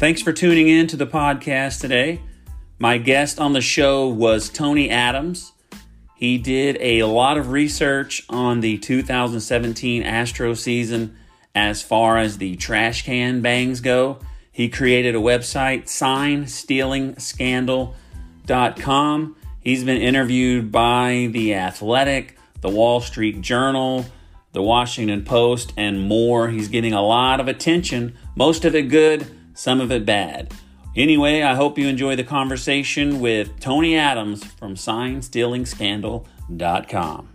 Thanks for tuning in to the podcast today. My guest on the show was Tony Adams. He did a lot of research on the 2017 Astro season as far as the trash can bangs go. He created a website, signstealingscandal.com. He's been interviewed by The Athletic, The Wall Street Journal, The Washington Post, and more. He's getting a lot of attention, most of it good some of it bad. Anyway, I hope you enjoy the conversation with Tony Adams from SignStealingScandal.com.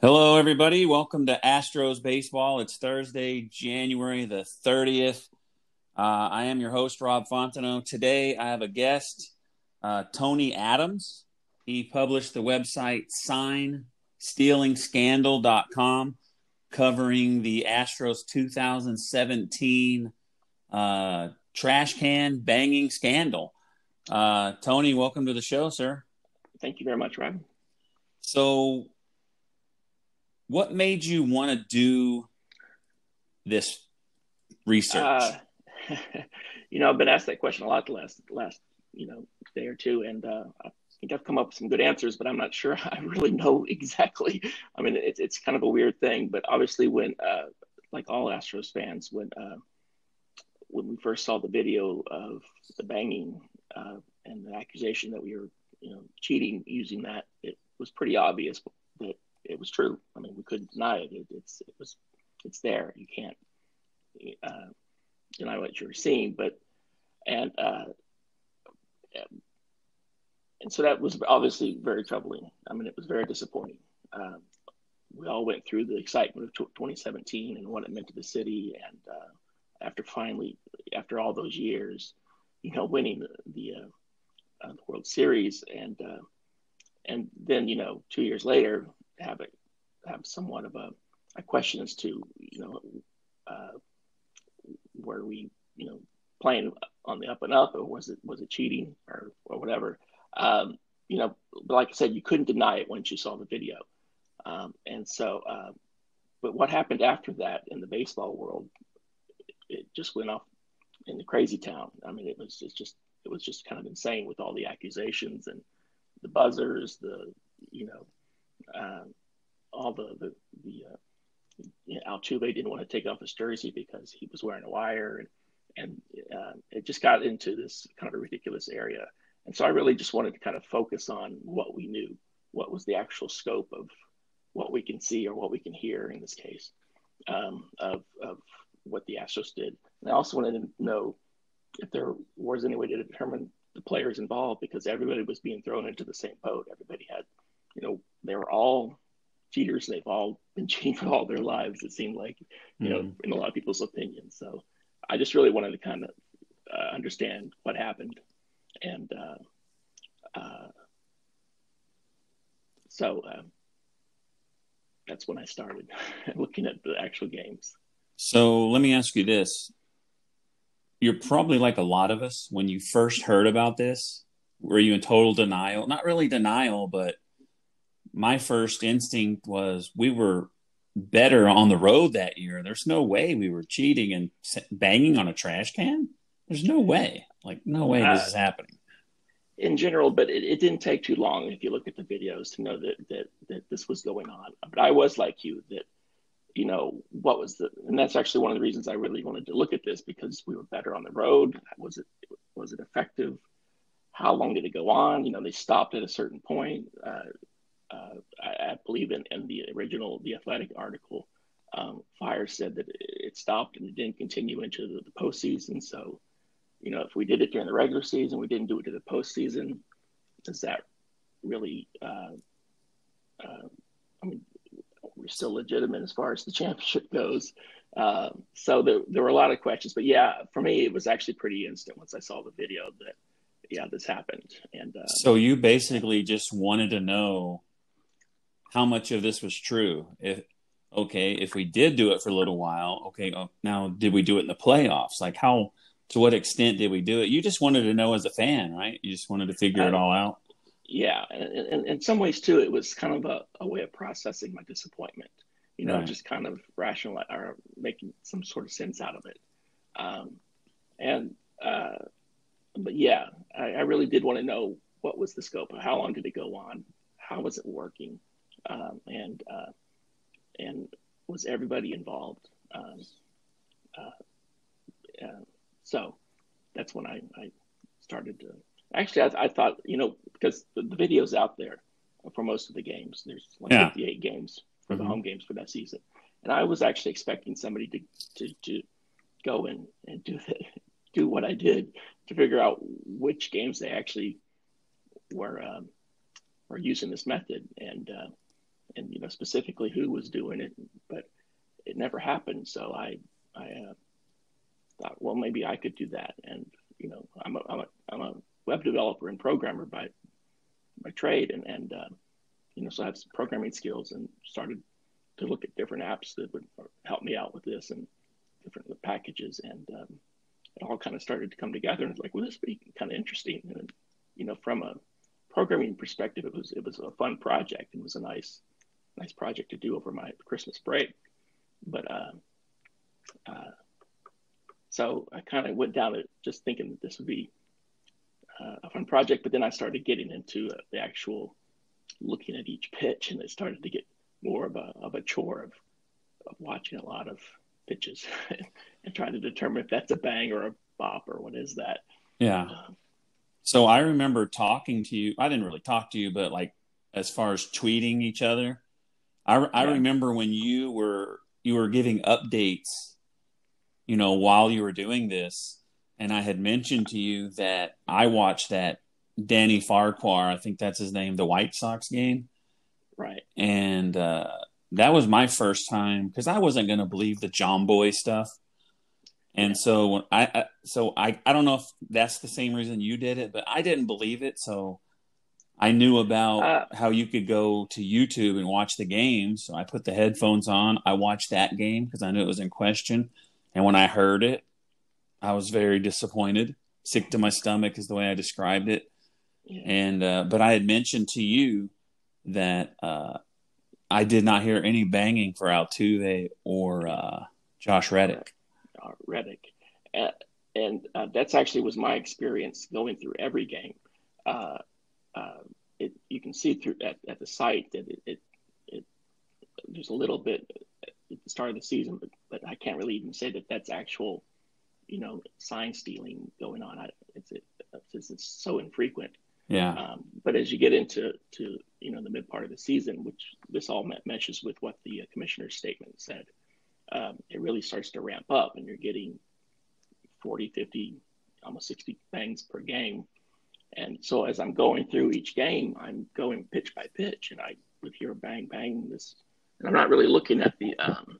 Hello, everybody. Welcome to Astros Baseball. It's Thursday, January the 30th. Uh, I am your host, Rob Fontenot. Today, I have a guest, uh, Tony Adams. He published the website Sign stealingscandal.com covering the Astros 2017 uh, trash can banging scandal. Uh, Tony, welcome to the show, sir. Thank you very much, Ryan. So, what made you want to do this research? Uh, you know, I've been asked that question a lot the last last you know day or two, and uh, I think I've come up with some good answers, but I'm not sure I really know exactly. I mean, it's it's kind of a weird thing, but obviously, when uh, like all Astros fans, when uh, when we first saw the video of the banging uh, and the accusation that we were, you know, cheating using that, it was pretty obvious that it was true. I mean, we couldn't deny it. it it's it was it's there. You can't uh, deny what you're seeing, but and uh, and so that was obviously very troubling. I mean, it was very disappointing. Um, we all went through the excitement of 2017 and what it meant to the city, and uh, after finally, after all those years, you know, winning the the, uh, uh, the World Series, and uh, and then you know, two years later, have it have somewhat of a, a question as to you know, uh, were we you know playing on the up and up, or was it was it cheating or or whatever? Um, you know, like I said, you couldn't deny it once you saw the video. Um, and so, uh, but what happened after that in the baseball world, it just went off in the crazy town. I mean, it was just, just it was just kind of insane with all the accusations and the buzzers, the you know, um, all the the, the uh, Altuve didn't want to take off his jersey because he was wearing a wire, and and uh, it just got into this kind of ridiculous area. And so I really just wanted to kind of focus on what we knew, what was the actual scope of what we can see or what we can hear in this case um, of, of what the Astros did. And I also wanted to know if there was any way to determine the players involved because everybody was being thrown into the same boat. Everybody had, you know, they were all cheaters. They've all been cheating for all their lives. It seemed like, you mm-hmm. know, in a lot of people's opinions. So I just really wanted to kind of uh, understand what happened and uh, uh, so uh, that's when I started looking at the actual games. So let me ask you this: You're probably like a lot of us when you first heard about this. Were you in total denial? Not really denial, but my first instinct was we were better on the road that year. There's no way we were cheating and banging on a trash can. There's no way. Like, no way uh, this is happening. in general, but it, it didn't take too long if you look at the videos to know that that that this was going on. But I was like you that you know what was the and that's actually one of the reasons I really wanted to look at this because we were better on the road. Was it was it effective? How long did it go on? You know, they stopped at a certain point. Uh, uh, I, I, believe in, in the original The Athletic article, um, Fiers said that it stopped and it didn't continue into the, the postseason. So, you know, if we did it during the regular season, we didn't do it to the postseason. Does that really? Uh, uh, I mean, we're still legitimate as far as the championship goes. Uh, so there, there were a lot of questions, but yeah, for me, it was actually pretty instant once I saw the video that, yeah, this happened. And uh, so you basically just wanted to know how much of this was true. If okay, if we did do it for a little while, okay, oh, now did we do it in the playoffs? Like how to what extent did we do it? You just wanted to know as a fan, right? You just wanted to figure uh, it all out. Yeah, and, in some ways too, it was kind of a, a way of processing my disappointment. You know, right. just kind of rational or making some sort of sense out of it. Um, and uh, but yeah, I, I really did want to know what was the scope. How long did it go on? How was it working? um, and uh, and was everybody involved. Um, uh, uh, so that's when I, I started to actually I, I, thought you know because the, the videos out there for most of the games there's like yeah. 58 games for mm-hmm. the home games for that season and I was actually expecting somebody to to, to go in and do the, do what I did to figure out which games they actually were um, were using this method and uh, and you know specifically who was doing it, but it never happened. So I I uh, thought, well, maybe I could do that. And you know, I'm a I'm a I'm a web developer and programmer by by trade, and and uh, you know, so I have some programming skills, and started to look at different apps that would help me out with this and different packages, and um, it all kind of started to come together. And it's like, well, this would be kind of interesting. And you know, from a programming perspective, it was it was a fun project. It was a nice nice project to do over my Christmas break. But uh, uh, so I kind of went down it just thinking that this would be uh, a fun project. But then I started getting into uh, the actual looking at each pitch, and it started to get more of a of a chore of of watching a lot of pitches and trying to determine if that's a bang or a bop or what is that. Yeah. Um, so I remember talking to you. I didn't really talk to you, but like as far as tweeting each other, I, I yeah. remember when you were you were giving updates, you know, while you were doing this, and I had mentioned to you that I watched that Danny Farquhar, I think that's his name, the White Sox game, right? And uh, that was my first time because I wasn't going to believe the Jomboy stuff. And so I, I, so I I don't know if that's the same reason you did it, but I didn't believe it. So I knew about uh, how you could go to YouTube and watch the game. So I put the headphones on. I watched that game because I knew it was in question. And when I heard it, I was very disappointed. Sick to my stomach is the way I described it. Yeah. And uh, but I had mentioned to you that uh, I did not hear any banging for Altuve or uh, Josh Reddick. Uh, Reddick, and uh, that's actually was my experience going through every game uh, it, you can see through at, at the site that it, it, it, there's a little bit at the start of the season, but, but I can't really even say that that's actual, you know, sign stealing going on. I, it's, it, it's, it's so infrequent. Yeah. Um, but as you get into to you know the mid part of the season, which this all meshes with what the uh, commissioner's statement said, um, it really starts to ramp up, and you're getting 40, 50, almost 60 bangs per game and so as I'm going through each game, I'm going pitch by pitch, and I would hear bang bang this, and I'm not really looking at the um,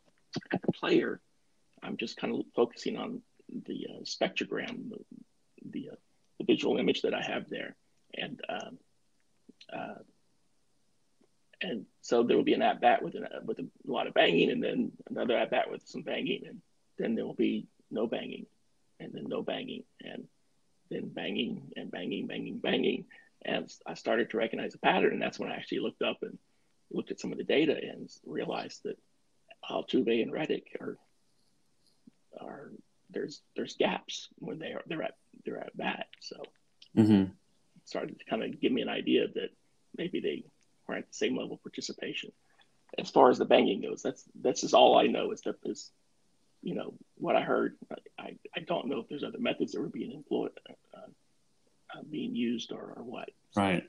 at the player. I'm just kind of focusing on the uh, spectrogram, the the, uh, the, visual image that I have there, and um, uh, and so there will be an at bat with an, with a lot of banging, and then another at bat with some banging, and then there will be no banging, and then no banging, and then banging and banging, banging, banging. And I started to recognize a pattern. And that's when I actually looked up and looked at some of the data and realized that Altuve and Reddick are are there's there's gaps when they are they're at they're at bat. So mm-hmm. started to kind of give me an idea that maybe they weren't at the same level of participation. As far as the banging goes, that's that's just all I know is that is, you know, what I heard. I, I don't know if there's other methods that were being employed, uh, uh, being used, or, or what. Right.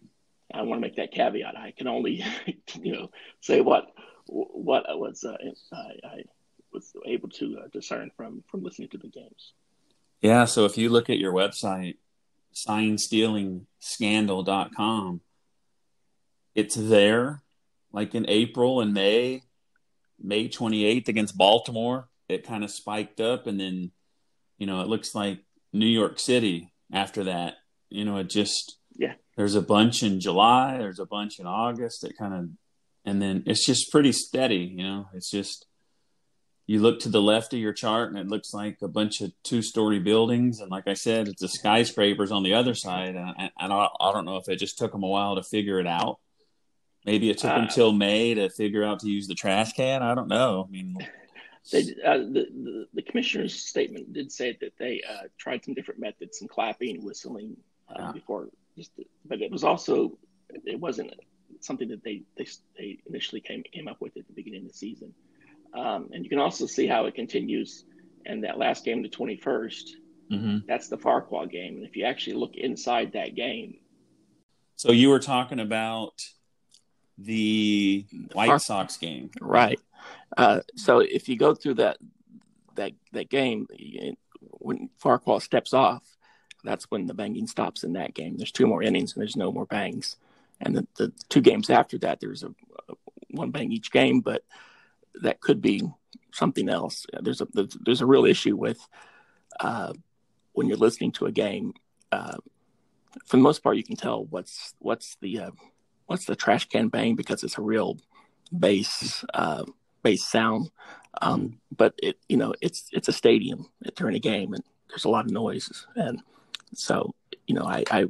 I want to make that caveat. I can only, you know, say what what I was uh, I, I, was able to uh, discern from from listening to the games. Yeah. So if you look at your website, signstealingscandal.com, it's there like in April and May, May 28th against Baltimore. It kind of spiked up and then, you know, it looks like New York City after that. You know, it just, yeah. There's a bunch in July, there's a bunch in August. that kind of, and then it's just pretty steady, you know, it's just, you look to the left of your chart and it looks like a bunch of two story buildings. And like I said, it's the skyscrapers on the other side. And I, I, don't, I don't know if it just took them a while to figure it out. Maybe it took uh, them till May to figure out to use the trash can. I don't know. I mean, they, uh, the, the, the commissioner's statement did say that they uh, tried some different methods, some clapping, whistling uh, yeah. before. Just, but it was also it wasn't something that they they, they initially came came up with at the beginning of the season. Um, and you can also see how it continues. And that last game, the 21st, mm-hmm. that's the Farquhar game. And if you actually look inside that game. So you were talking about the White Far- Sox game. Right. Uh, so if you go through that that that game, when Farquhar steps off, that's when the banging stops in that game. There's two more innings and there's no more bangs. And the, the two games after that, there's a, a one bang each game, but that could be something else. There's a there's a real issue with uh, when you're listening to a game. Uh, for the most part, you can tell what's what's the uh, what's the trash can bang because it's a real bass uh, bass sound. Um, but it you know it's it's a stadium during a game and there's a lot of noises and so you know I, I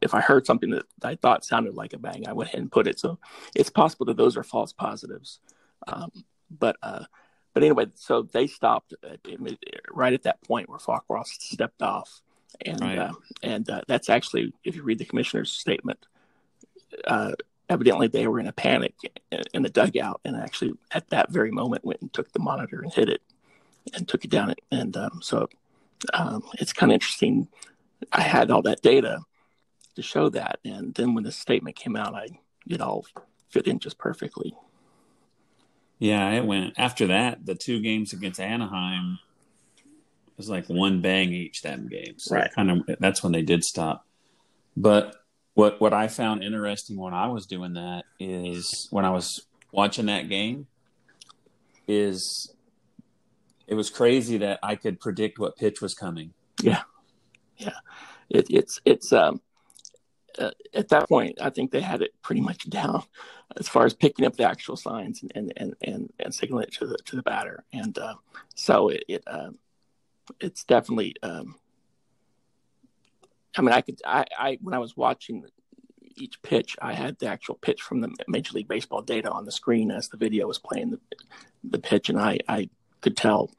if I heard something that I thought sounded like a bang, I went ahead and put it. So it's possible that those are false positives. Um, but uh, but anyway, so they stopped at, right at that point where Farquhar stepped off, and right. uh, and uh, that's actually if you read the commissioner's statement, uh, evidently they were in a panic in the dugout, and actually at that very moment went and took the monitor and hit it, and took it down. And um, so um, it's kind of interesting. I had all that data to show that, and then when the statement came out, I it all fit in just perfectly. Yeah, it went after that. The two games against Anaheim was like one bang each. Them games, so right? Kind of. That's when they did stop. But what what I found interesting when I was doing that is when I was watching that game is it was crazy that I could predict what pitch was coming. Yeah, yeah. It, it's it's um uh, at that point, I think they had it pretty much down as far as picking up the actual signs and and and and, and signaling it to the to the batter. And uh, so it, it uh, it's definitely. Um, I mean, I could I, I when I was watching each pitch, I had the actual pitch from the Major League Baseball data on the screen as the video was playing the the pitch, and I I could tell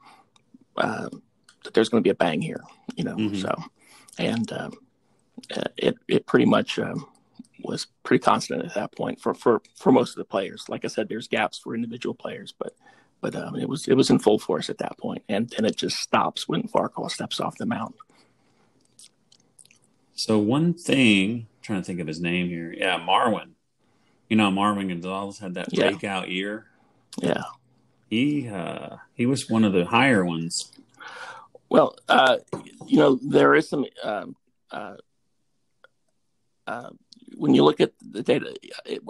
uh, that there's going to be a bang here, you know. Mm-hmm. So, and um, uh, it it pretty much um, was pretty constant at that point for, for for most of the players. Like I said, there's gaps for individual players, but but um, it was it was in full force at that point, and then it just stops when Farquhar steps off the mound. So one thing, I'm trying to think of his name here, yeah, Marwin. You know, Marwin Gonzalez had that yeah. breakout year. Yeah, he uh, he was one of the higher ones. Well, uh, you know, there is some um, uh, uh, when you look at the data, it,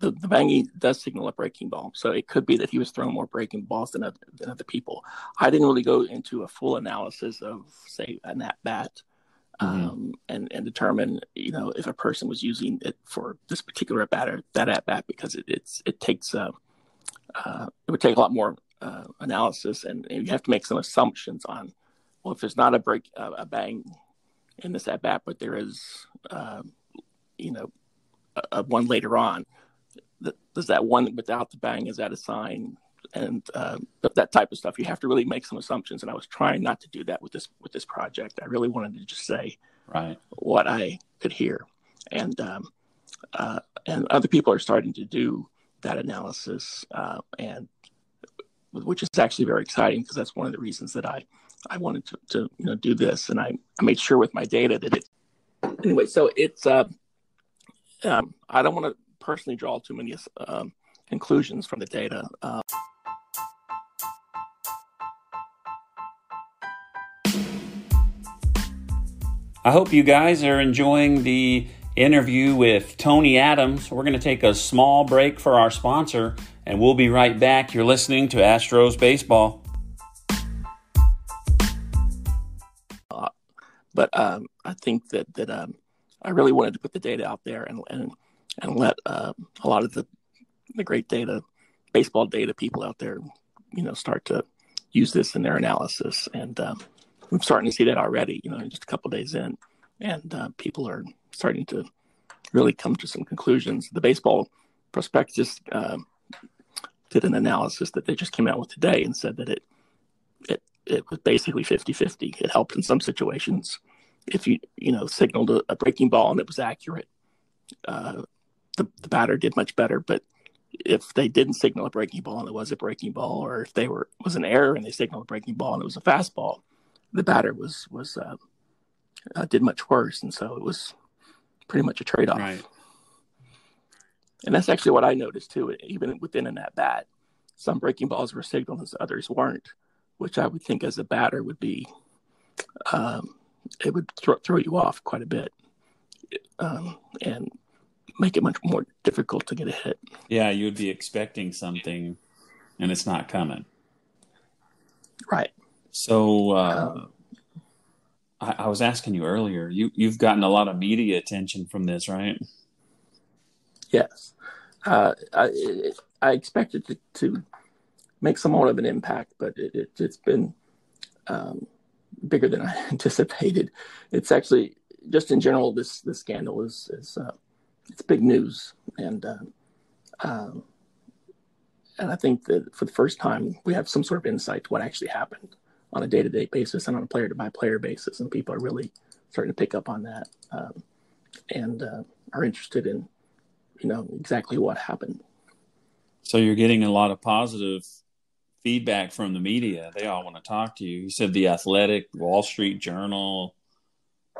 the, the banging does signal a breaking ball. So it could be that he was throwing more breaking balls than other, than other people. I didn't really go into a full analysis of, say, an at bat mm-hmm. um, and, and determine, you know, if a person was using it for this particular at bat or that at bat because it, it's, it takes, uh, uh, it would take a lot more uh, analysis and, and, you have to make some assumptions on, well, if there's not a break, a bang in this at bat, but there is, um, you know, a, a one later on. Does that one without the bang is that a sign? And uh, that type of stuff. You have to really make some assumptions, and I was trying not to do that with this with this project. I really wanted to just say right what I could hear, and um, uh, and other people are starting to do that analysis, uh, and which is actually very exciting because that's one of the reasons that I I wanted to, to you know do this, and I, I made sure with my data that it anyway. So it's uh, um, I don't want to personally draw too many um, conclusions from the data. Uh, I hope you guys are enjoying the interview with Tony Adams. We're going to take a small break for our sponsor, and we'll be right back. You're listening to Astros Baseball. But um, I think that that um, I really wanted to put the data out there and and and let uh, a lot of the the great data, baseball data people out there, you know, start to use this in their analysis. And um, we're starting to see that already. You know, just a couple days in, and uh, people are starting to really come to some conclusions. The baseball prospectus uh, did an analysis that they just came out with today and said that it it it was basically 50-50. It helped in some situations if you you know signaled a, a breaking ball and it was accurate. Uh, the, the batter did much better, but if they didn't signal a breaking ball and it was a breaking ball, or if they were was an error and they signaled a breaking ball and it was a fastball, the batter was was uh, uh, did much worse, and so it was pretty much a trade off. Right. And that's actually what I noticed too. Even within an at bat, some breaking balls were signaled and others weren't, which I would think as a batter would be, um, it would throw, throw you off quite a bit, um, and make it much more difficult to get a hit. Yeah, you'd be expecting something, and it's not coming. Right. So uh, um, I, I, was asking you earlier. You you've gotten a lot of media attention from this, right? Yes, uh, I I expected to, to make somewhat of an impact, but it, it has been um, bigger than I anticipated. It's actually just in general this this scandal is is uh, it's big news, and uh, um, and I think that for the first time we have some sort of insight to what actually happened on a day to day basis and on a player to by player basis, and people are really starting to pick up on that um, and uh, are interested in you know exactly what happened. So you're getting a lot of positive feedback from the media. They all want to talk to you. You said the Athletic, Wall Street Journal,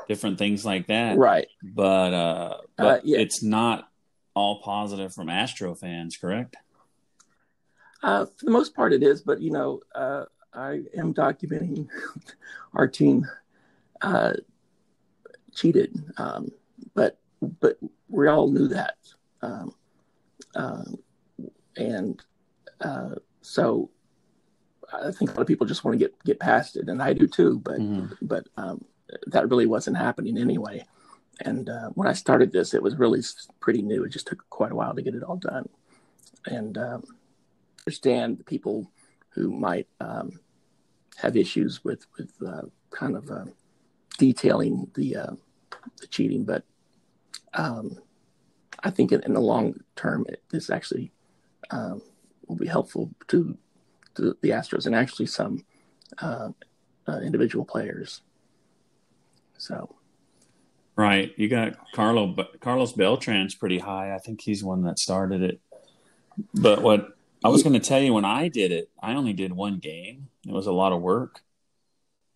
different things like that. Right. But uh, but uh, yeah. it's not all positive from Astro fans, correct? Uh, for the most part, it is. But you know, uh, I am documenting our team uh, cheated, um, but but we all knew that, um, uh, and uh, so I think a lot of people just want to get get past it, and I do too. But mm-hmm. but um, that really wasn't happening anyway. And uh, when I started this, it was really pretty new. It just took quite a while to get it all done. And um, understand the people who might um, have issues with with uh, kind of uh, detailing the uh, the cheating, but um, I think in, in, the long term, it, this actually um, will be helpful to, to the Astros and actually some uh, uh, individual players. So, right, you got Carlo Carlos Beltran's pretty high. I think he's one that started it. But what I was going to tell you when I did it, I only did one game. It was a lot of work,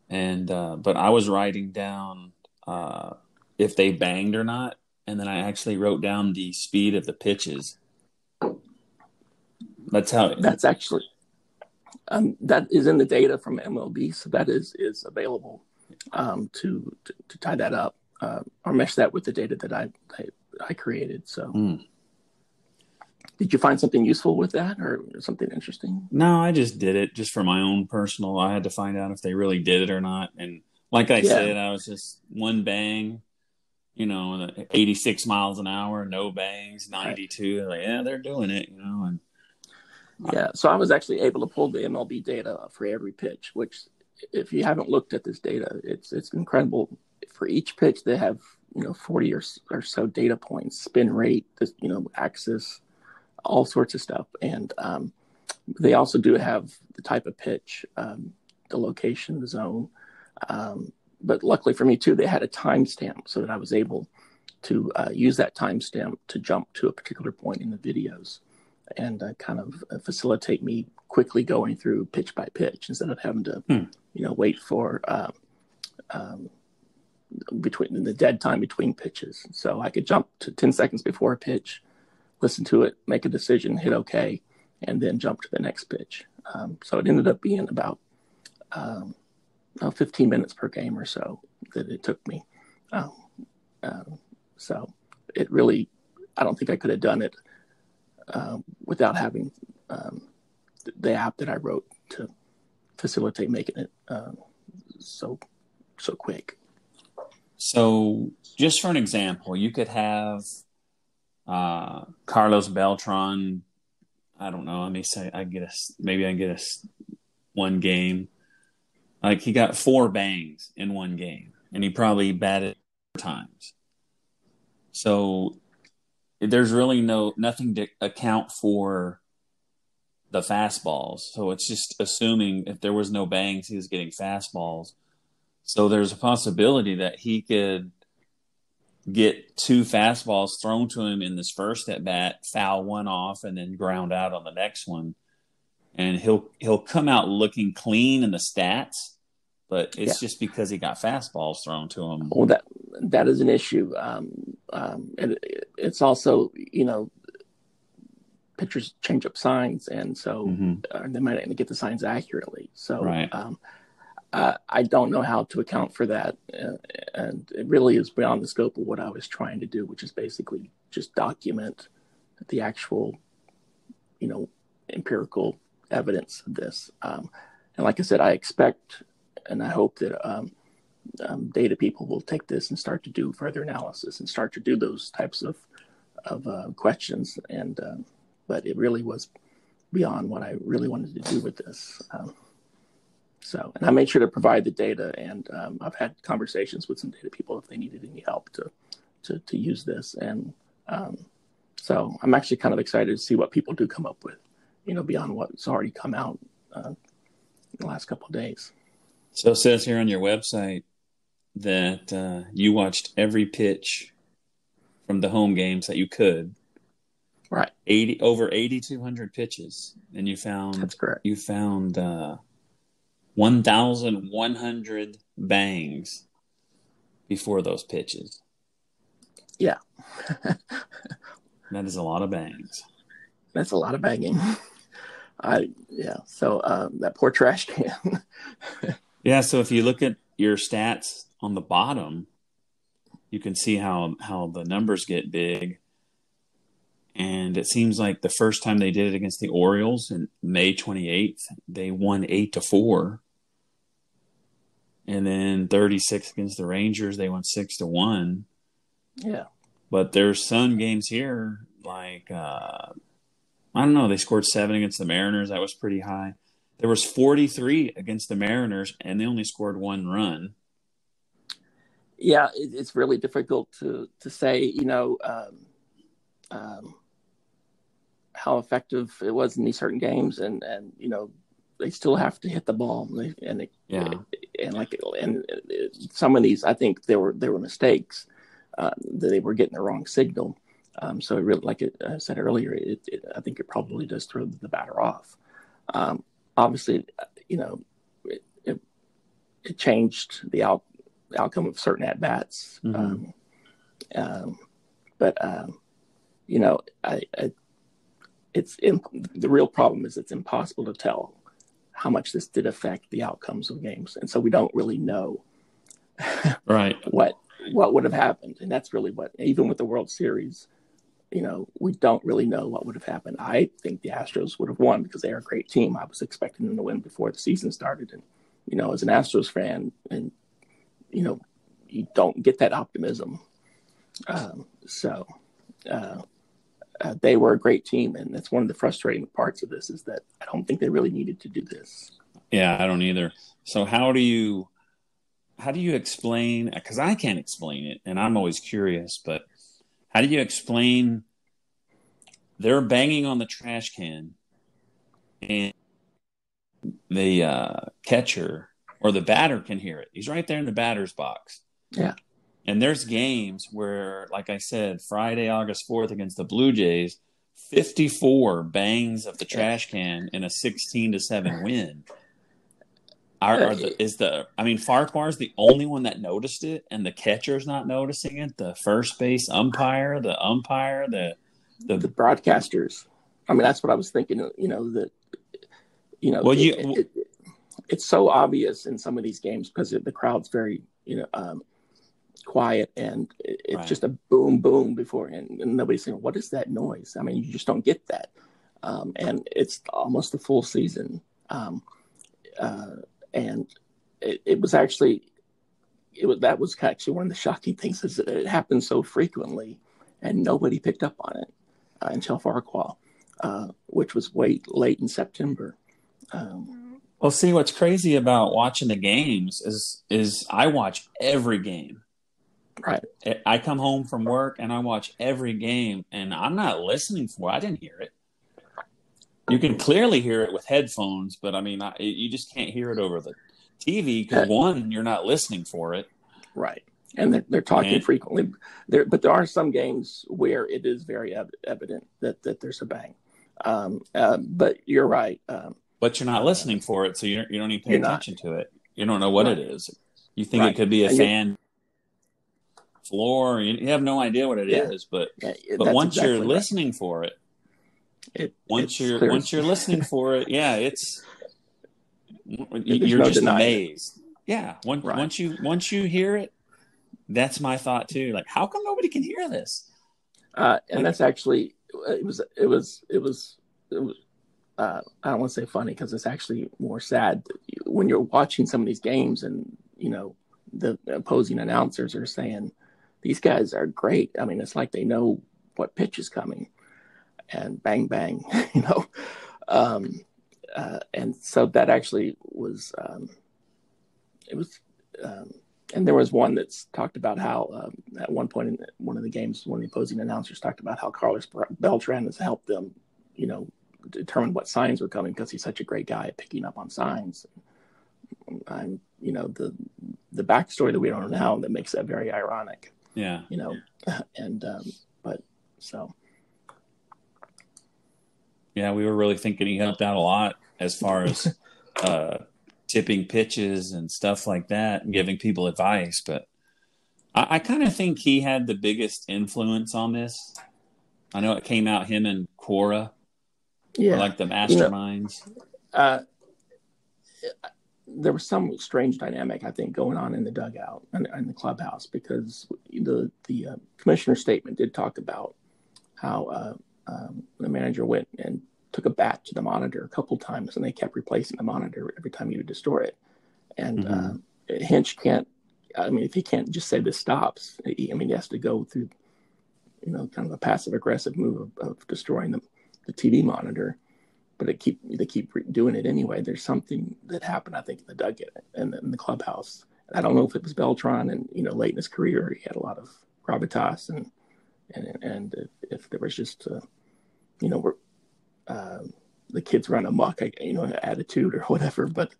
and uh, but I was writing down uh, if they banged or not, and then I actually wrote down the speed of the pitches. That's how. It, That's actually um, that is in the data from MLB, so that is is available um, to, to, to tie that up uh, or mesh that with the data that I I, I created. So, mm. did you find something useful with that or something interesting? No, I just did it just for my own personal. I had to find out if they really did it or not, and like I yeah. said, I was just one bang. You know, 86 miles an hour, no bangs, 92. Right. Like, yeah, they're doing it, you know, and yeah, so I was actually able to pull the MLB data for every pitch, which if you haven't looked at this data, it's it's incredible. For each pitch, they have you know 40 or, or so data points, spin rate, you know axis, all sorts of stuff, and um, they also do have the type of pitch, um, the location, the zone. Um, but luckily for me too, they had a timestamp so that I was able to uh, use that timestamp to jump to a particular point in the videos and uh, kind of uh, facilitate me quickly going through pitch by pitch instead of having to, hmm. you know, wait for um, um, between the dead time between pitches. So I could jump to 10 seconds before a pitch, listen to it, make a decision, hit OK, and then jump to the next pitch. Um, so it ended up being about um, 15 minutes per game or so that it took me. Um, um, so it really, I don't think I could have done it uh, without having um, the app that I wrote to facilitate making it um, so so quick. So, just for an example, you could have uh, Carlos Beltran. I don't know. Let me say, I get a maybe I can get a one game. Like he got four bangs in one game, and he probably batted times. So there's really no nothing to account for the fastballs. So it's just assuming if there was no bangs, he was getting fastballs. So there's a possibility that he could get two fastballs thrown to him in this first at bat, foul one off, and then ground out on the next one. And he'll he'll come out looking clean in the stats, but it's yeah. just because he got fastballs thrown to him. Well, that that is an issue. Um, um, and it, it's also you know pitchers change up signs, and so mm-hmm. uh, they might not get the signs accurately. So right. um, uh, I don't know how to account for that, uh, and it really is beyond the scope of what I was trying to do, which is basically just document the actual, you know, empirical evidence of this. Um, and like I said, I expect and I hope that um, um, data people will take this and start to do further analysis and start to do those types of of uh, questions. And uh, but it really was beyond what I really wanted to do with this. Um, so, and I made sure to provide the data, and um, I've had conversations with some data people if they needed any help to to, to use this. And um, so, I'm actually kind of excited to see what people do come up with, you know, beyond what's already come out uh, in the last couple of days. So it says here on your website that uh, you watched every pitch from the home games that you could. Right. 80 over 8200 pitches and you found That's correct. You found uh, 1100 bangs before those pitches. Yeah. that is a lot of bangs. That's a lot of banging. I yeah. So um, that poor trash can. yeah. So if you look at your stats on the bottom, you can see how how the numbers get big. And it seems like the first time they did it against the Orioles in May 28th, they won 8 to 4. And then 36 against the Rangers, they won 6 to 1. Yeah. But there's some games here like uh I don't know, they scored 7 against the Mariners, that was pretty high. There was 43 against the Mariners and they only scored one run yeah, it, it's really difficult to to say, you know, um, um, how effective it was in these certain games, and and you know, they still have to hit the ball, and it, yeah, and like and some of these, I think there were there were mistakes uh, that they were getting the wrong signal. Um, so it really, like I said earlier, it, it, I think it probably does throw the batter off. Um, obviously, you know, it, it, it changed the out outcome of certain at bats. Mm-hmm. Um, um, but um, you know, I, I it's in, the real problem is it's impossible to tell how much this did affect the outcomes of games, and so we don't really know right what what would have happened, and that's really what even with the World Series. You know, we don't really know what would have happened. I think the Astros would have won because they're a great team. I was expecting them to win before the season started, and you know, as an Astros fan, and you know, you don't get that optimism. Um, so uh, uh, they were a great team, and that's one of the frustrating parts of this is that I don't think they really needed to do this. Yeah, I don't either. So how do you how do you explain? Because I can't explain it, and I'm always curious. But how do you explain? They're banging on the trash can, and the uh, catcher or the batter can hear it. He's right there in the batter's box. Yeah. And there's games where, like I said, Friday, August 4th against the Blue Jays, 54 bangs of the trash can in a 16 to 7 win. Are, are the, is the I mean Farquhar's the only one that noticed it, and the catcher's not noticing it. The first base umpire, the umpire, the the, the broadcasters. I mean, that's what I was thinking. You know that you know. Well, it, you it, it, it's so obvious in some of these games because the crowd's very you know um, quiet and it's right. just a boom boom before and, and, nobody's saying what is that noise. I mean, you just don't get that, um, and it's almost a full season. Um, uh, and it, it, was actually it was that was actually one of the shocking things is that it happened so frequently and nobody picked up on it uh, until Farquhar, uh, which was way late in September. Um, well, see, what's crazy about watching the games is is I watch every game. Right. I come home from work and I watch every game, and I'm not listening for. I didn't hear it. You can clearly hear it with headphones, but I mean, I, you just can't hear it over the TV because one, you're not listening for it. Right. And they're, they're talking and, frequently. There, but there are some games where it is very ev- evident that, that there's a bang. Um, uh, but you're right. Um, but you're not listening for it, so you don't, you don't even pay attention not. to it. You don't know what right. it is. You think right. it could be a and fan floor. You, you, have no idea what it yeah. is. But yeah, but once exactly you're right. listening for it, it, once you're clear. once you're listening for it, yeah, it's you're no just amazed. It. Yeah, once right. once you once you hear it, that's my thought too. Like, how come nobody can hear this? Uh, and like, that's actually it was it was it was it was. Uh, I don't want to say funny because it's actually more sad when you're watching some of these games and you know the opposing announcers are saying these guys are great. I mean, it's like they know what pitch is coming and bang bang, you know. Um, uh, and so that actually was um, it was um, and there was one that's talked about how um, at one point in one of the games one of the opposing announcers talked about how Carlos Beltran has helped them you know determine what signs were coming because he's such a great guy at picking up on signs I'm, you know the the backstory that we don't know now that makes that very ironic yeah you know and um, but so yeah, we were really thinking he helped out a lot as far as uh, tipping pitches and stuff like that, and giving people advice. But I, I kind of think he had the biggest influence on this. I know it came out him and Cora, yeah, like the masterminds. You know, uh, there was some strange dynamic, I think, going on in the dugout and in the clubhouse because the the uh, commissioner statement did talk about how uh, um, the manager went and took a bat to the monitor a couple times, and they kept replacing the monitor every time you would destroy it. And mm-hmm. uh, Hinch can't. I mean, if he can't just say this stops, he, I mean, he has to go through, you know, kind of a passive aggressive move of, of destroying the, the TV monitor. But they keep they keep doing it anyway. There's something that happened, I think, in the dugout and in the clubhouse. I don't know if it was Beltran, and you know, late in his career, he had a lot of gravitas, and and and if, if there was just, uh, you know, we're um, the kids run amok, you know, attitude or whatever. But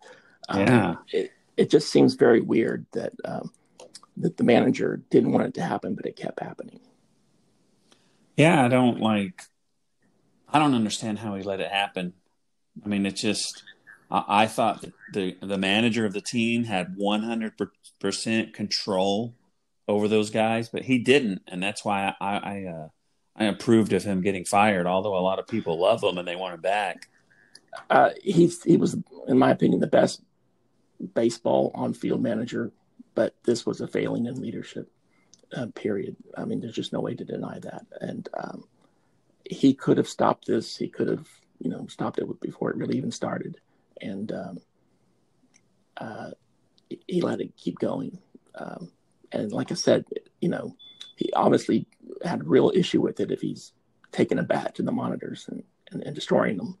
um, yeah, it, it just seems very weird that um, that the manager didn't want it to happen, but it kept happening. Yeah, I don't like. I don't understand how he let it happen. I mean, it's just. I, I thought that the the manager of the team had one hundred percent control over those guys, but he didn't, and that's why I, I uh, I approved of him getting fired, although a lot of people love him and they want him back. Uh, he's he was, in my opinion, the best baseball on field manager, but this was a failing in leadership. Uh, period. I mean, there's just no way to deny that. And um, he could have stopped this. He could have, you know, stopped it before it really even started. And um, uh, he let it keep going. Um, and like I said, you know, he obviously had a real issue with it if he's taking a bat to the monitors and, and, and destroying them.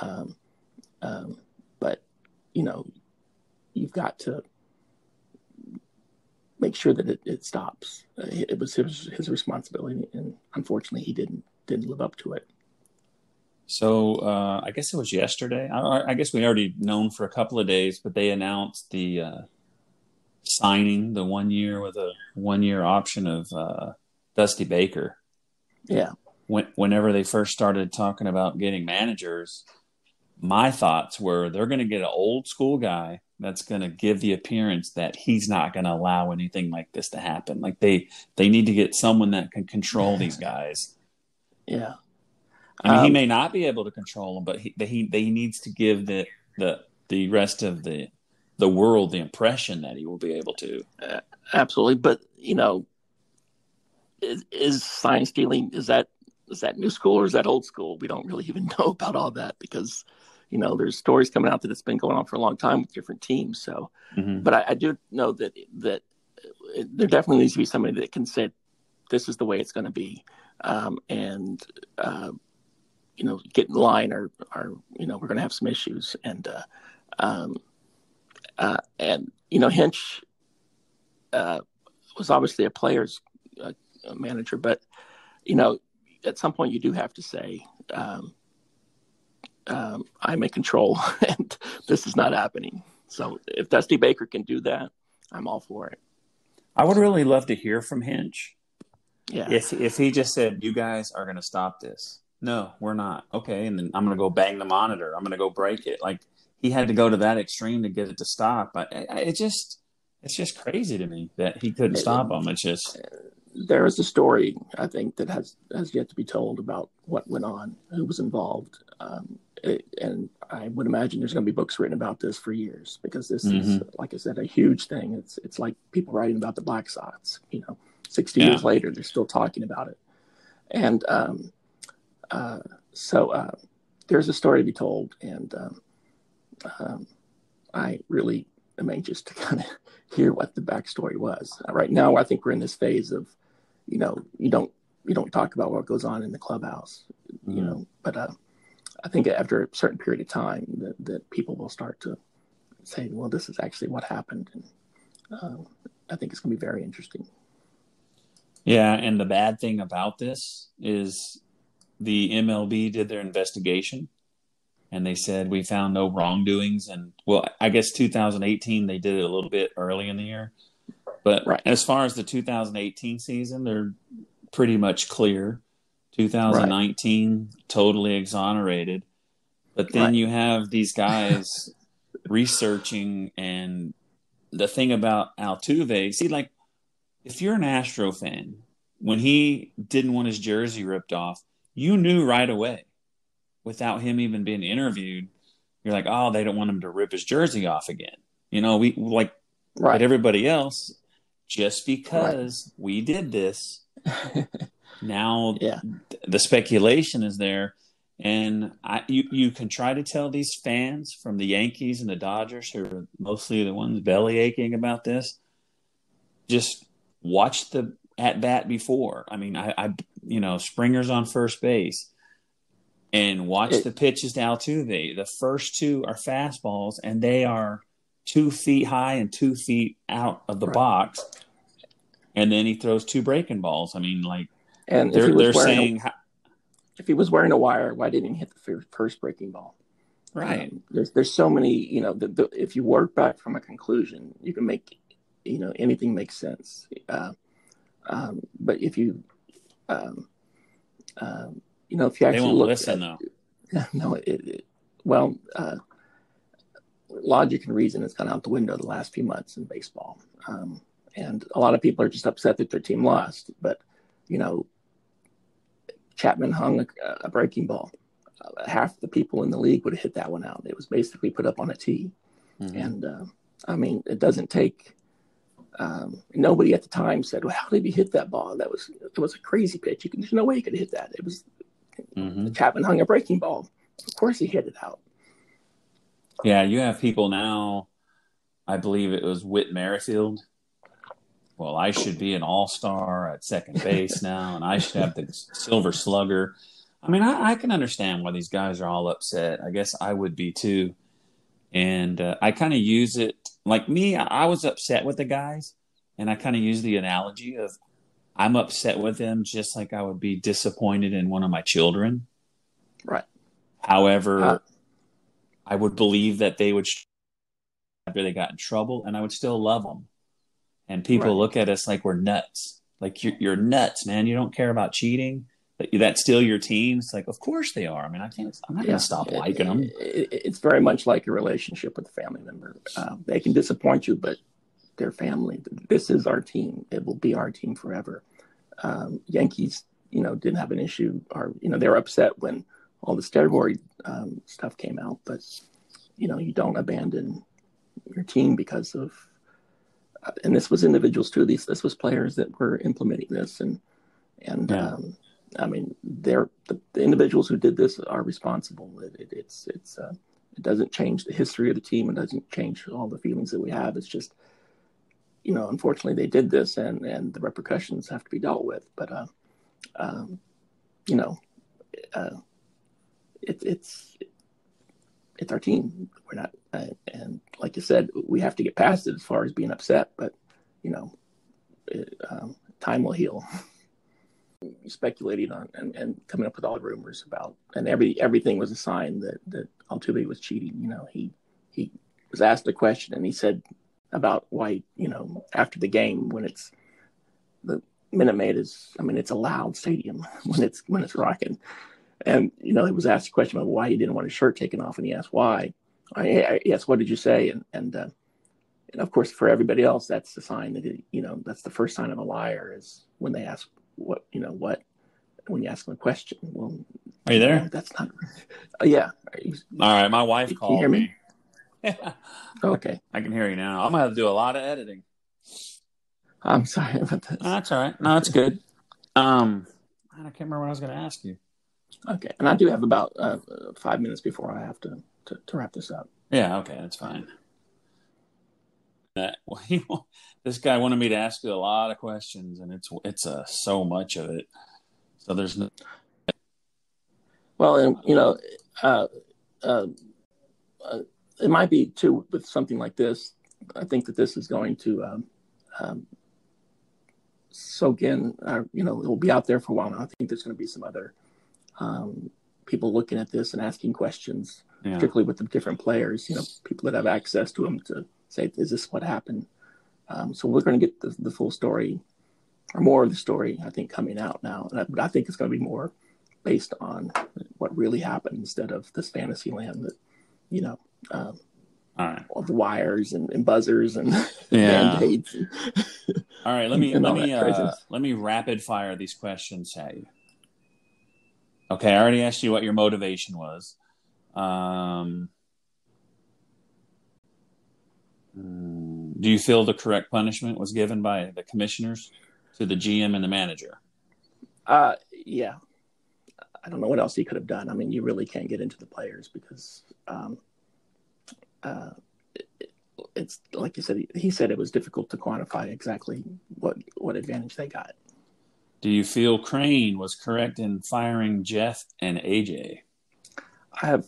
Um, um, but you know, you've got to make sure that it, it stops. Uh, it was his, his responsibility, and unfortunately, he didn't didn't live up to it. So uh, I guess it was yesterday. I, I, guess we already known for a couple of days, but they announced the uh, signing the one year with a one year option of uh, Dusty Baker. Yeah. When, whenever they first started talking about getting managers, my thoughts were they're going to get an old school guy that's going to give the appearance that he's not going to allow anything like this to happen. Like they they need to get someone that can control these guys. Yeah. I mean, um, he may not be able to control them, but he he, he needs to give the the the rest of the the world the impression that he will be able to. Uh, absolutely, but you know, is, is sign stealing is that is that new school or is that old school? We don't really even know about all that because you know there's stories coming out that it's been going on for a long time with different teams. So, mm-hmm. but I, I, do know that that there definitely needs to be somebody that can say this is the way it's going to be, um, and uh, you know get in line or or you know we're going to have some issues and. Uh, um, uh, and you know, Hinch uh, was obviously a player's uh, manager, but you know, at some point you do have to say, um, um, "I'm in control, and this is not happening." So if Dusty Baker can do that, I'm all for it. I would really love to hear from Hinch. Yeah. If if he just said, "You guys are going to stop this," no, we're not. Okay, and then I'm going to go bang the monitor. I'm going to go break it. Like he had to go to that extreme to get it to stop. But it just it's just crazy to me that he couldn't stop them. It's just there is a story I think that has has yet to be told about what went on, who was involved, um, it, and I would imagine there's going to be books written about this for years because this mm-hmm. is, like I said, a huge thing. It's it's like people writing about the Black Sox. You know, sixty yeah. years later, they're still talking about it, and um, uh, so uh, there's a story to be told, and um, um, I really am anxious to kind of hear what the backstory was. Uh, right now, I think we're in this phase of, you know, you don't you don't talk about what goes on in the clubhouse, mm-hmm. you know. But uh, I think after a certain period of time, that, that people will start to say, well, this is actually what happened, and uh, I think it's going to be very interesting. Yeah, and the bad thing about this is the MLB did their investigation and they said we found no wrongdoings. And well, I guess 2018 they did it a little bit early in the year, but right. as far as the 2018 season, they're pretty much clear. 2019 right. totally exonerated, but then right. you have these guys researching and the thing about Altuve. See, like if you're an Astro fan, when he didn't want his jersey ripped off, you knew right away without him even being interviewed, you're like, oh, they don't want him to rip his jersey off again. You know, we like right. but everybody else, just because right. we did this, now yeah. the speculation is there. And I, you, you can try to tell these fans from the Yankees and the Dodgers, who are mostly the ones belly aching about this, just watch the at bat before. I mean, I, I, you know, Springer's on first base and watch it, the pitches to Altuve. The first two are fastballs, and they are two feet high and two feet out of the right. box. And then he throws two breaking balls. I mean, like, and they're, they're saying. A, if he was wearing a wire, why didn't he hit the first breaking ball? Right. Um, there's there's so many, you know, the, the, if you work back from a conclusion, you can make, you know, anything makes sense. Uh, um, but if you, um, um you know, if you actually they won't look listen at, though. No, it, it well, uh, logic and reason has gone out the window the last few months in baseball, um, and a lot of people are just upset that their team lost. But you know, Chapman hung a, a breaking ball. Uh, half the people in the league would have hit that one out. It was basically put up on a tee, mm-hmm. and uh, I mean, it doesn't take. Um, nobody at the time said, "Well, how did he hit that ball? That was it was a crazy pitch. You can, there's no way he could hit that. It was Mm-hmm. Chapman hung a breaking ball. Of course, he hit it out. Yeah, you have people now. I believe it was Whit Merrifield. Well, I should be an all star at second base now, and I should have the silver slugger. I mean, I, I, can understand why these guys are all upset. I guess I would be too. And uh, I kind of use it like me, I was upset with the guys, and I kind of use the analogy of I'm upset with them just like I would be disappointed in one of my children. Right. However, uh, I would believe that they would after they got in trouble, and I would still love them. and people Right. look at us like we're nuts. Like you're, you're nuts, man. You don't care about cheating. That- That's still your team. It's like, of course they are. I mean, I can't. I'm not Yeah. gonna stop It- liking them. it- it's very much like a relationship with a family member. Uh, they can disappoint you, but they're family. This is our team. It will be our team forever. Um, Yankees, you know, didn't have an issue, or you know, they were upset when all the steroid um, stuff came out. But you know, you don't abandon your team because of. Uh, and this was individuals too. These this was players that were implementing this, and and Yeah. um, I mean, they're the, the individuals who did this are responsible. It, it, it's it's uh, it doesn't change the history of the team. It doesn't change all the feelings that we have. It's just, you know, unfortunately they did this, and and the repercussions have to be dealt with. But, uh, um, you know, uh, it, it's it's our team. We're not, uh, and like you said, we have to get past it as far as being upset. But you know, it, um, time will heal. Speculating on and, and coming up with all the rumors about, and every everything was a sign that that Altuve was cheating. You know, he he was asked a question and he said about why you know after the game when it's the Minute Maid is I mean it's a loud stadium when it's when it's rocking, and you know he was asked a question about why he didn't want his shirt taken off and he asked why. I, yes, what did you say? And and uh, and of course for everybody else that's the sign that it, you know that's the first sign of a liar is when they ask what you know what when you ask them a question. Well, Are you no, there? that's not. Uh, yeah. You- All right. My wife Can you hear me? Okay. I can hear you now. I'm gonna have to do a lot of editing. I'm sorry about this. No, that's all right. No, that's good. Um, I can't remember what I was going to ask you. Okay, and I do have about uh, five minutes before I have to, to, to wrap this up. Yeah, okay, that's fine. That well, this guy wanted me to ask you a lot of questions, and it's it's uh, so much of it. So there's no, Well, and you know, uh, uh, uh, it might be too with something like this. I think that this is going to um, um, soak in. Uh, you know, it will be out there for a while. Now. I think there's going to be some other um, people looking at this and asking questions, yeah. particularly with the different players. You know, people that have access to them to say, "Is this what happened?" Um, so we're going to get the, the full story, or more of the story. I think coming out now, and I, but I think it's going to be more based on what really happened instead of this fantasy land that, you know, um, All right, all the wires and, and buzzers and Yeah. band-aids. all right. Let me let me uh, let me rapid fire these questions at you. Okay, I already asked you what your motivation was. Um, mm, do you feel the correct punishment was given by the commissioners to the GM and the manager? Uh, yeah. I don't know what else he could have done. I mean, you really can't get into the players because um, uh, it, it- it's like you said. He, he said it was difficult to quantify exactly what what advantage they got. Do you feel Crane was correct in firing Jeff and AJ? I have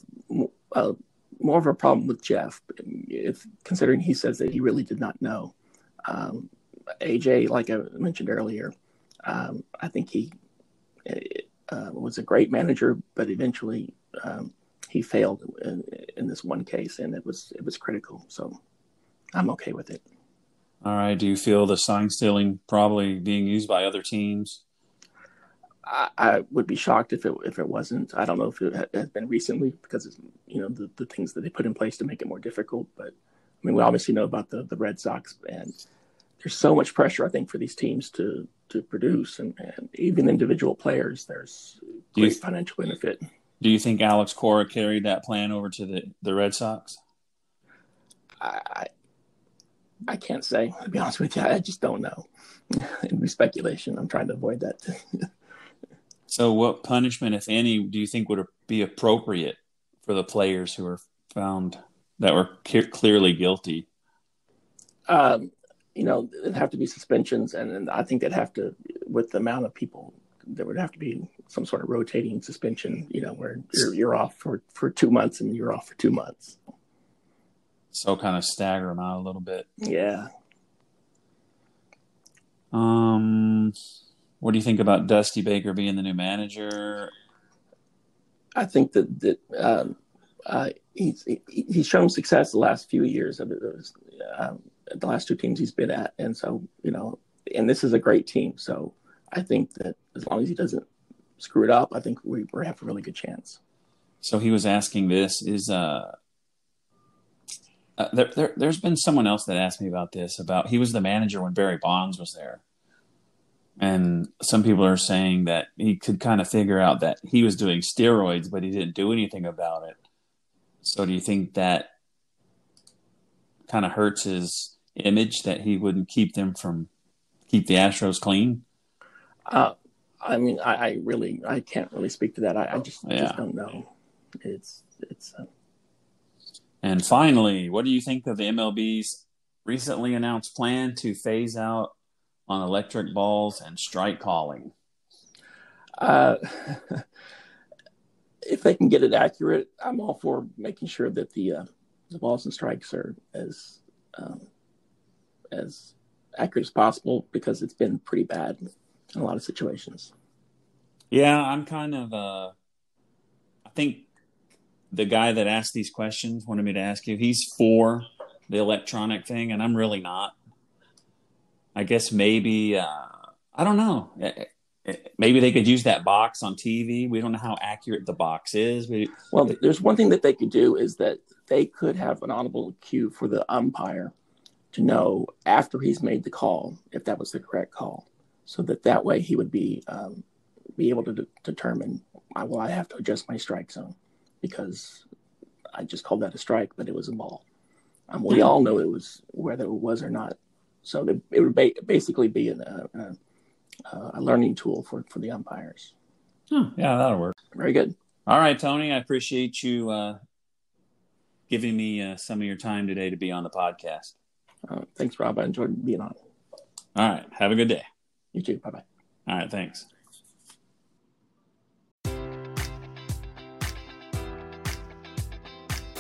uh, more of a problem with Jeff, if considering he says that he really did not know. Um, AJ, like I mentioned earlier, um, I think he uh, was a great manager, but eventually um, he failed in, in this one case, and it was it was critical. So I'm okay with it. All right. Do you feel the sign stealing probably being used by other teams? I, I would be shocked if it if it wasn't. I don't know if it has been recently because it's, you know the, the things that they put in place to make it more difficult. But I mean, we obviously know about the the Red Sox, and there's so much pressure I think for these teams to to produce, and, and even individual players. There's great financial benefit. Do you think Alex Cora carried that plan over to the, the Red Sox? I, I I can't say to be honest with you. I just don't know. It'd be speculation. I'm trying to avoid that. So, what punishment, if any, do you think would be appropriate for the players who were found that were clearly guilty? um, you know, it'd have to be suspensions, and, and I think they'd have to, with the amount of people, there would have to be some sort of rotating suspension. You know, where you're, you're off for, for two months and you're off for two months. So, kind of stagger them out a little bit. Yeah, Um, what do you think about Dusty Baker being the new manager? I think that that um, uh, he's he, he's shown success the last few years. Of. Um, the last two teams he's been at, and so you know, and this is a great team. So I think that as long as he doesn't screw it up, I think we, we have a really good chance. So he was asking this is uh, uh there, there there's been someone else that asked me about this about he was the manager when Barry Bonds was there. And some people are saying that he could kind of figure out that he was doing steroids, but he didn't do anything about it. So do you think that kind of hurts his image that he wouldn't keep them from keep the Astros clean? Uh, I mean, I, I, really, I can't really speak to that. I, I just, yeah. just don't know. It's, it's. Uh... And finally, what do you think of the MLB's recently announced plan to phase out on electric balls and strike calling? Uh, if they can get it accurate, I'm all for making sure that the uh, the balls and strikes are as um, as accurate as possible because it's been pretty bad in a lot of situations. Yeah, I'm kind of. Uh, I think the guy that asked these questions wanted me to ask you. He's for the electronic thing, and I'm really not. I guess maybe uh, I don't know. Eh, eh, eh, maybe they could use that box on TV. We don't know how accurate the box is. We, well, there's one thing that they could do is that they could have an audible cue for the umpire to know after he's made the call if that was the correct call, so that that way he would be um, be able to de- determine well I have to adjust my strike zone because I just called that a strike, but it was a ball. Um, we all know it was whether it was or not so it would ba- basically be an, uh, uh, a learning tool for, for the umpires. Hmm, yeah, that'll work. Very good. All right, Tony. I appreciate you uh, giving me uh, some of your time today to be on the podcast. Uh, thanks, Rob. I enjoyed being on. All right. Have a good day. You too. Bye bye. All right. Thanks.